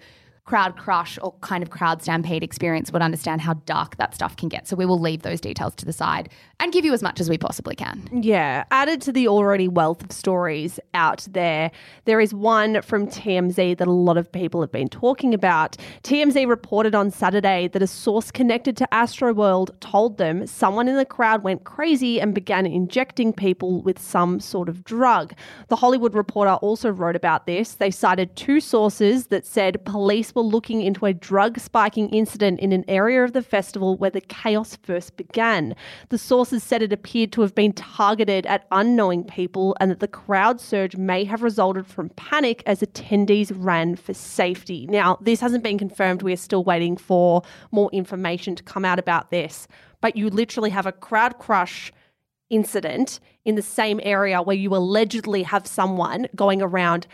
crowd crush or kind of crowd stampede experience would understand how dark that stuff can get. So we will leave those details to the side and give you as much as we possibly can. Yeah, added to the already wealth of stories out there, there is one from TMZ that a lot of people have been talking about. TMZ reported on Saturday that a source connected to Astroworld told them someone in the crowd went crazy and began injecting people with some sort of drug. The Hollywood Reporter also wrote about this. They cited two sources that said police looking into a drug spiking incident in an area of the festival where the chaos first began. The sources said it appeared to have been targeted at unknowing people and that the crowd surge may have resulted from panic as attendees ran for safety. Now, this hasn't been confirmed. We are still waiting for more information to come out about this. But you literally have a crowd crush incident in the same area where you allegedly have someone going around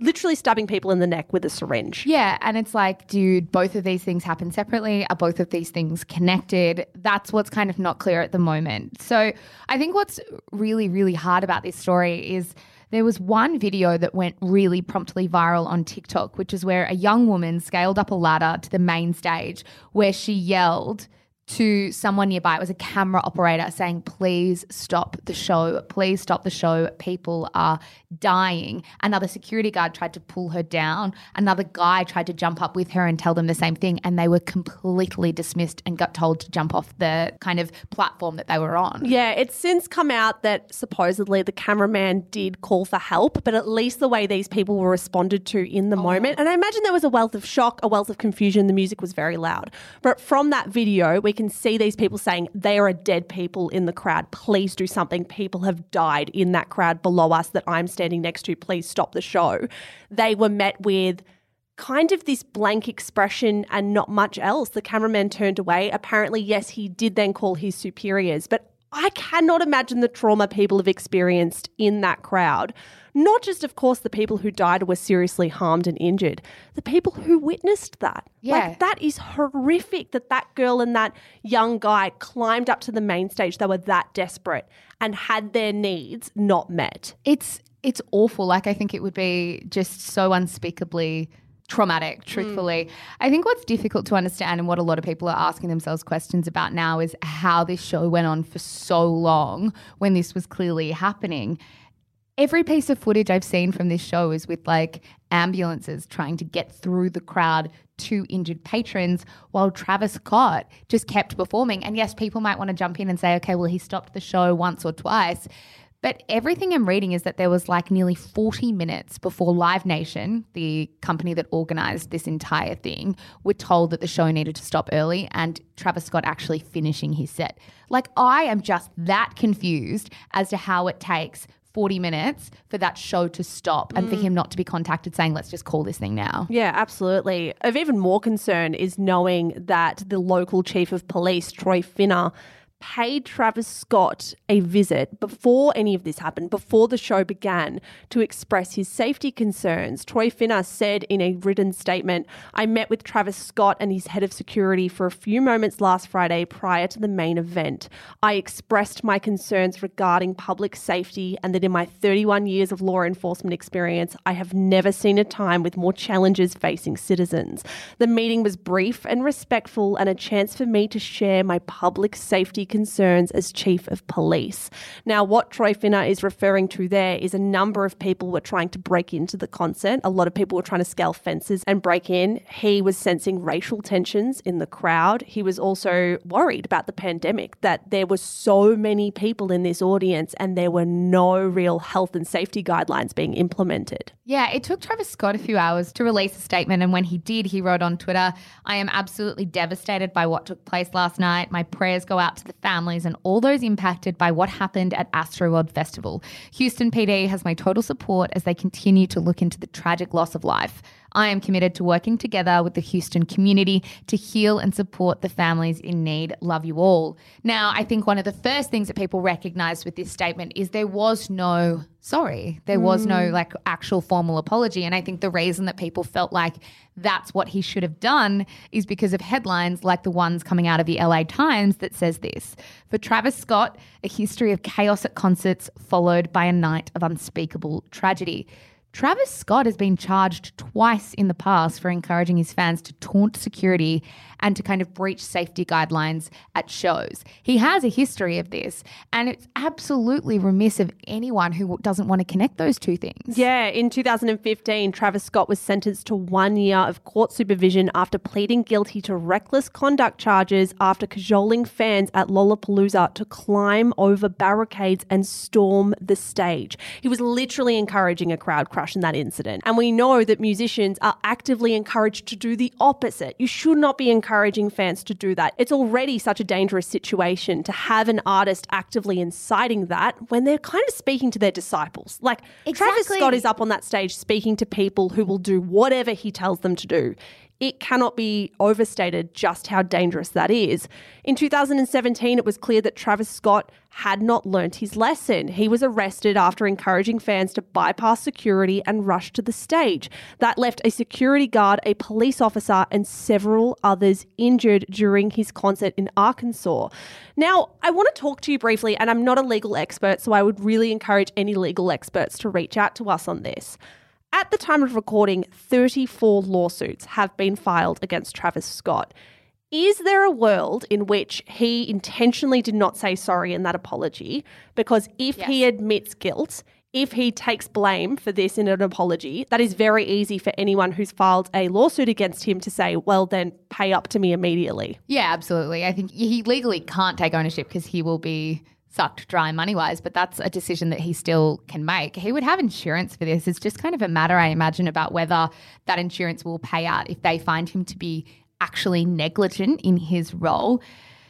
literally stabbing people in the neck with a syringe. Yeah, and it's like, dude, both of these things happen separately. Are both of these things connected? That's what's kind of not clear at the moment. So I think what's really, really hard about this story is there was one video that went really promptly viral on TikTok, which is where a young woman scaled up a ladder to the main stage where she yelled, to someone nearby. It was a camera operator saying, Please stop the show. Please stop the show. People are dying. Another security guard tried to pull her down. Another guy tried to jump up with her and tell them the same thing. And they were completely dismissed and got told to jump off the kind of platform that they were on. Yeah, it's since come out that supposedly the cameraman did call for help, but at least the way these people were responded to in the oh. moment. And I imagine there was a wealth of shock, a wealth of confusion. The music was very loud. But from that video, we can see these people saying, There are dead people in the crowd. Please do something. People have died in that crowd below us that I'm standing next to. Please stop the show. They were met with kind of this blank expression and not much else. The cameraman turned away. Apparently, yes, he did then call his superiors, but I cannot imagine the trauma people have experienced in that crowd. Not just, of course, the people who died or were seriously harmed and injured, the people who witnessed that. Yeah. Like, that is horrific that that girl and that young guy climbed up to the main stage. They were that desperate and had their needs not met. It's it's awful. Like I think it would be just so unspeakably traumatic, mm. truthfully. I think what's difficult to understand and what a lot of people are asking themselves questions about now is how this show went on for so long when this was clearly happening. Every piece of footage I've seen from this show is with like ambulances trying to get through the crowd to injured patrons while Travis Scott just kept performing. And yes, people might want to jump in and say, okay, well, he stopped the show once or twice. But everything I'm reading is that there was like nearly 40 minutes before Live Nation, the company that organized this entire thing, were told that the show needed to stop early and Travis Scott actually finishing his set. Like, I am just that confused as to how it takes 40 minutes for that show to stop and for mm. him not to be contacted saying, let's just call this thing now. Yeah, absolutely. Of even more concern is knowing that the local chief of police, Troy Finner, paid Travis Scott a visit before any of this happened, before the show began, to express his safety concerns. Troy Finner said in a written statement I met with Travis Scott and his head of security for a few moments last Friday prior to the main event. I expressed my concerns regarding public safety and that in my 31 years of law enforcement experience, I have never seen a time with more challenges facing citizens. The meeting was brief and respectful and a chance for me to share my public safety concerns as chief of police. Now, what Troy Finner is referring to there is a number of people were trying to break into the concert. A lot of people were trying to scale fences and break in. He was sensing racial tensions in the crowd. He was also worried about the pandemic, that there were so many people in this audience and there were no real health and safety guidelines being implemented. Yeah, it took Travis Scott a few hours to release a statement. And when he did, he wrote on Twitter, I am absolutely devastated by what took place last night. My prayers go out to the families and all those impacted by what happened at Astroworld Festival. Houston PD has my total support as they continue to look into the tragic loss of life. I am committed to working together with the Houston community to heal and support the families in need. Love you all. Now, I think one of the first things that people recognized with this statement is there was no sorry. There was no mm. like actual formal apology. And I think the reason that people felt like that's what he should have done is because of headlines like the ones coming out of the LA Times that says this. For Travis Scott, a history of chaos at concerts followed by a night of unspeakable tragedy. Travis Scott has been charged twice in the past for encouraging his fans to taunt security and to kind of breach safety guidelines at shows. He has a history of this, and it's absolutely remiss of anyone who doesn't want to connect those two things. Yeah, in 2015, Travis Scott was sentenced to one year of court supervision after pleading guilty to reckless conduct charges after cajoling fans at Lollapalooza to climb over barricades and storm the stage. He was literally encouraging a crowd crush in that incident. And we know that musicians are actively encouraged to do the opposite. You should not be encouraging fans to do that. It's already such a dangerous situation to have an artist actively inciting that when they're kind of speaking to their disciples. Like Travis Scott is up on that stage speaking to people who will do whatever he tells them to do. It cannot be overstated just how dangerous that is. In 2017, it was clear that Travis Scott had not learnt his lesson. He was arrested after encouraging fans to bypass security and rush to the stage. That left a security guard, a police officer, and several others injured during his concert in Arkansas. Now, I want to talk to you briefly, and I'm not a legal expert, so I would really encourage any legal experts to reach out to us on this. At the time of recording, 34 lawsuits have been filed against Travis Scott. Is there a world in which he intentionally did not say sorry in that apology? Because if he admits guilt, if he takes blame for this in an apology, that is very easy for anyone who's filed a lawsuit against him to say, well, then pay up to me immediately. Yeah, absolutely. I think he legally can't take ownership because he will be sucked dry money wise, but that's a decision that he still can make. He would have insurance for this. It's just kind of a matter, I imagine, about whether that insurance will pay out if they find him to be actually negligent in his role.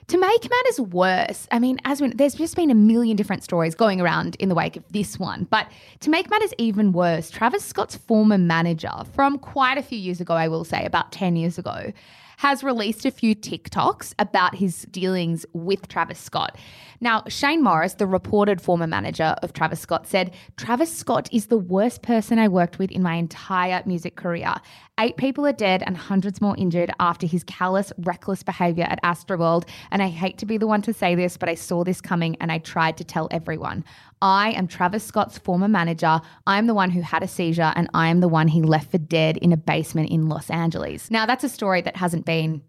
To make matters worse, I mean, as we, there's just been a million different stories going around in the wake of this one. But to make matters even worse, Travis Scott's former manager from quite a few years ago, I will say, about 10 years ago, has released a few TikToks about his dealings with Travis Scott. Now, Shane Morris, the reported former manager of Travis Scott, said Travis Scott is the worst person I worked with in my entire music career. Eight people are dead and hundreds more injured after his callous, reckless behavior at Astroworld. And I hate to be the one to say this, but I saw this coming and I tried to tell everyone. I am Travis Scott's former manager. I am the one who had a seizure and I am the one he left for dead in a basement in Los Angeles. Now, that's a story that hasn't been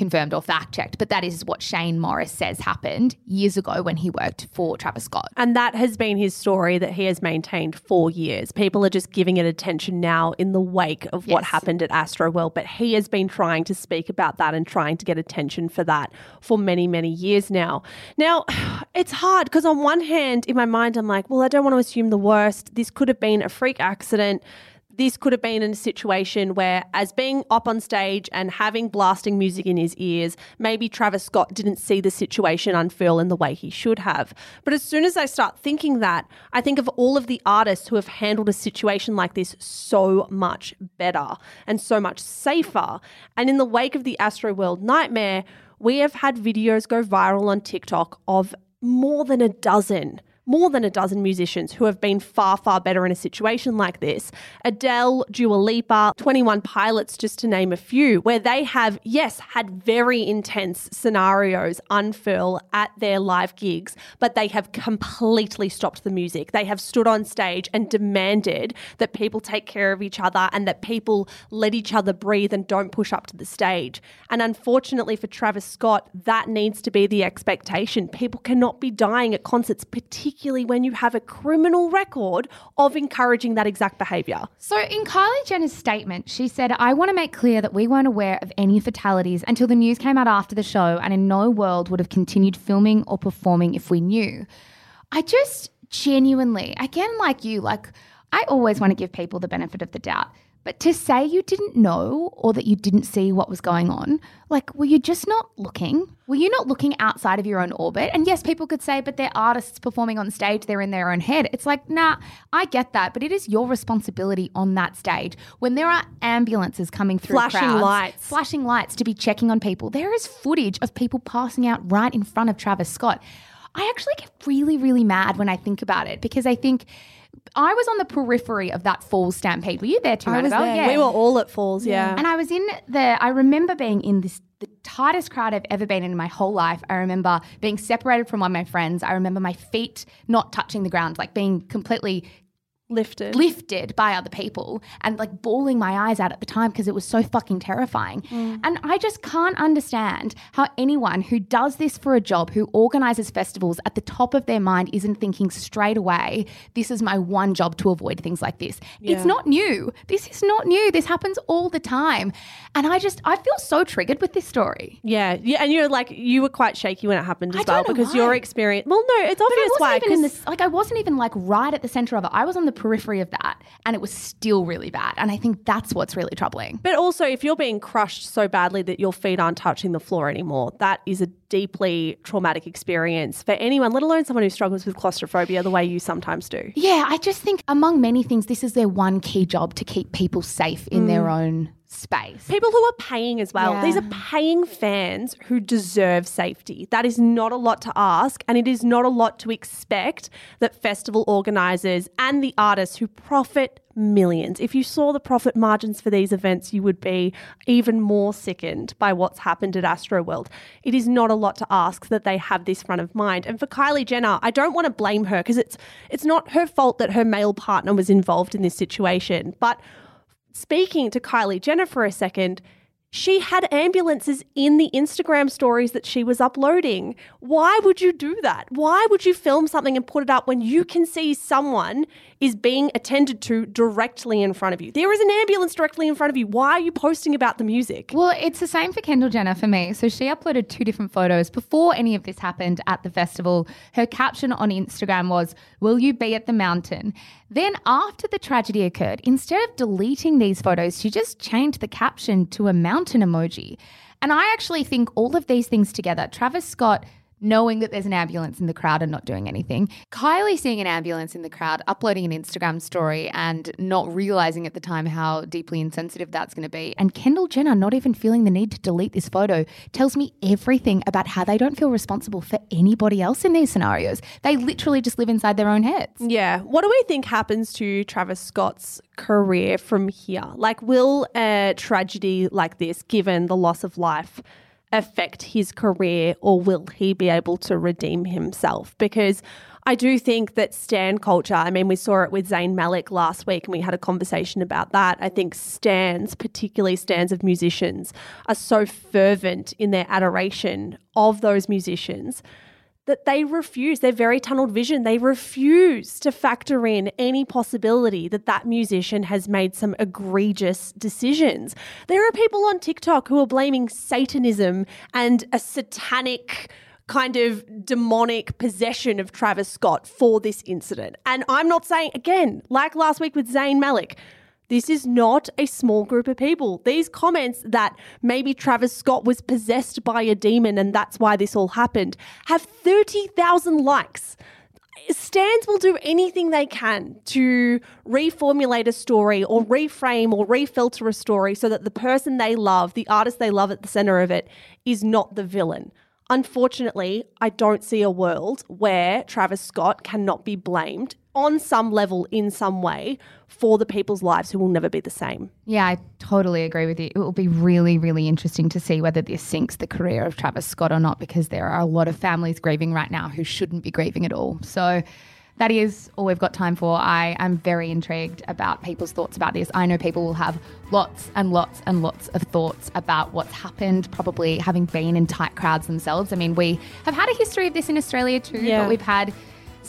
confirmed or fact checked, but that is what Shane Morris says happened years ago when he worked for Travis Scott. And that has been his story that he has maintained for years. People are just giving it attention now in the wake of what happened at Astro Astroworld, but he has been trying to speak about that and trying to get attention for that for many, many years now. Now, it's hard because on one hand, in my mind, I'm like, well, I don't want to assume the worst. This could have been a freak accident this could have been in a situation where, as being up on stage and having blasting music in his ears, maybe Travis Scott didn't see the situation unfurl in the way he should have. But as soon as I start thinking that, I think of all of the artists who have handled a situation like this so much better and so much safer. And in the wake of the Astroworld nightmare, we have had videos go viral on TikTok of more than a dozen more than a dozen musicians who have been far, far better in a situation like this. Adele, Dua Lipa, 21 Pilots, just to name a few, where they have, yes, had very intense scenarios unfurl at their live gigs, but they have completely stopped the music. They have stood on stage and demanded that people take care of each other and that people let each other breathe and don't push up to the stage. And unfortunately for Travis Scott, that needs to be the expectation. People cannot be dying at concerts, particularly when you have a criminal record of encouraging that exact behavior. So, in Kylie Jenner's statement, she said, I want to make clear that we weren't aware of any fatalities until the news came out after the show, and in no world would have continued filming or performing if we knew. I just genuinely, again, like you, like, I always want to give people the benefit of the doubt. But to say you didn't know or that you didn't see what was going on, like, were you just not looking? Were you not looking outside of your own orbit? And yes, people could say, but they're artists performing on stage, they're in their own head. It's like, nah, I get that, but it is your responsibility on that stage when there are ambulances coming through, Flashing crowds, lights. flashing lights to be checking on people. There is footage of people passing out right in front of Travis Scott. I actually get really, really mad when I think about it because I think I was on the periphery of that fall stampede. Were you there too, I was Annabelle? there. Yeah. We were all at Falls, yeah. And I was in the, I remember being in this, the tightest crowd I've ever been in my whole life. I remember being separated from one of my friends. I remember my feet not touching the ground, like being completely Lifted. lifted by other people and like bawling my eyes out at the time because it was so fucking terrifying. Mm. And I just can't understand how anyone who does this for a job, who organizes festivals at the top of their mind isn't thinking straight away, this is my one job to avoid things like this. It's not new. This is not new. This happens all the time. And I just, I feel so triggered with this story. yeah, yeah, and you're like you were quite shaky when it happened as well because why. your experience. Well, no, it's But I obvious wasn't why. even in this, like I wasn't even like right at the center of it. I was on the periphery of that, and it was still really bad. And I think that's what's really troubling. But also, if you're being crushed so badly that your feet aren't touching the floor anymore, that is a deeply traumatic experience for anyone, let alone someone who struggles with claustrophobia the way you sometimes do. Yeah, I just think among many things, this is their one key job to keep people safe in their mm. own space. People who are paying as well. Yeah. These are paying fans who deserve safety. That is not a lot to ask, and it is not a lot to expect that festival organisers and the artists who profit millions. If you saw the profit margins for these events, you would be even more sickened by what's happened at Astroworld. It is not a lot to ask that they have this front of mind. And for Kylie Jenner, I don't want to blame her because it's it's not her fault that her male partner was involved in this situation, but speaking to Kylie Jenner for a second, she had ambulances in the Instagram stories that she was uploading. Why would you do that? Why would you film something and put it up when you can see someone is being attended to directly in front of you? There is an ambulance directly in front of you. Why are you posting about the music? Well, it's the same for Kendall Jenner for me. So she uploaded two different photos before any of this happened at the festival. Her caption on Instagram was, Will you be at the mountain? Then, after the tragedy occurred, instead of deleting these photos, she just changed the caption to a mountain emoji. And I actually think all of these things together, Travis Scott knowing that there's an ambulance in the crowd and not doing anything. Kylie seeing an ambulance in the crowd, uploading an Instagram story and not realizing at the time how deeply insensitive that's going to be. And Kendall Jenner not even feeling the need to delete this photo tells me everything about how they don't feel responsible for anybody else in these scenarios. They literally just live inside their own heads. Yeah. What do we think happens to Travis Scott's career from here? Like, will a tragedy like this, given the loss of life, affect his career or will he be able to redeem himself? Because I do think that Stan culture, I mean, we saw it with Zayn Malik last week and we had a conversation about that. I think Stans, particularly Stans of musicians, are so fervent in their adoration of those musicians that they refuse, they're very tunneled vision. They refuse to factor in any possibility that that musician has made some egregious decisions. There are people on TikTok who are blaming Satanism and a satanic kind of demonic possession of Travis Scott for this incident. And I'm not saying, again, like last week with Zayn Malik, this is not a small group of people. These comments that maybe Travis Scott was possessed by a demon and that's why this all happened have 30,000 likes. Stans will do anything they can to reformulate a story or reframe or refilter a story so that the person they love, the artist they love at the center of it, is not the villain. Unfortunately, I don't see a world where Travis Scott cannot be blamed on some level in some way for the people's lives who will never be the same. Yeah, I totally agree with you. It will be really, really interesting to see whether this sinks the career of Travis Scott or not because there are a lot of families grieving right now who shouldn't be grieving at all. So that is all we've got time for. I am very intrigued about people's thoughts about this. I know people will have lots and lots and lots of thoughts about what's happened, probably having been in tight crowds themselves. I mean, we have had a history of this in Australia too, Yeah. but we've had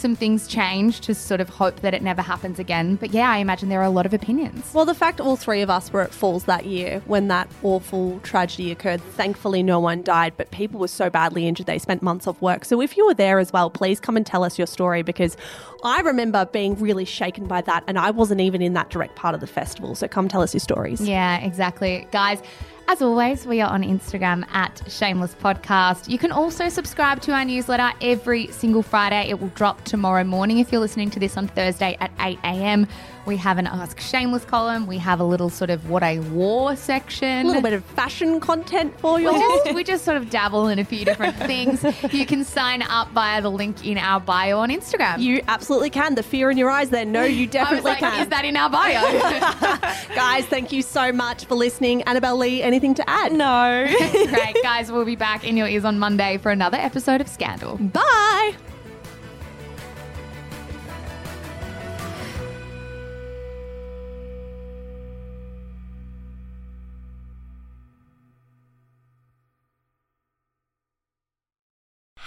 some things change to sort of hope that it never happens again. But yeah, I imagine there are a lot of opinions. Well, the fact all three of us were at Falls that year when that awful tragedy occurred, thankfully no one died, but people were so badly injured they spent months off work. So if you were there as well, please come and tell us your story because I remember being really shaken by that and I wasn't even in that direct part of the festival. So come tell us your stories. Yeah, exactly. Guys, as always, we are on Instagram at Shameless Podcast. You can also subscribe to our newsletter every single Friday. It will drop tomorrow morning if you're listening to this on Thursday at 8 a.m. We have an Ask Shameless column. We have a little sort of what I wore section. A little bit of fashion content for you We just, we just sort of dabble in a few different things. You can sign up via the link in our bio on Instagram. You absolutely can. The fear in your eyes there. No, you I was definitely like, can. is that in our bio? Guys, thank you so much for listening. Annabelle Lee, anything to add? No. Great, guys. We'll be back in your ears on Monday for another episode of Scandal. Bye.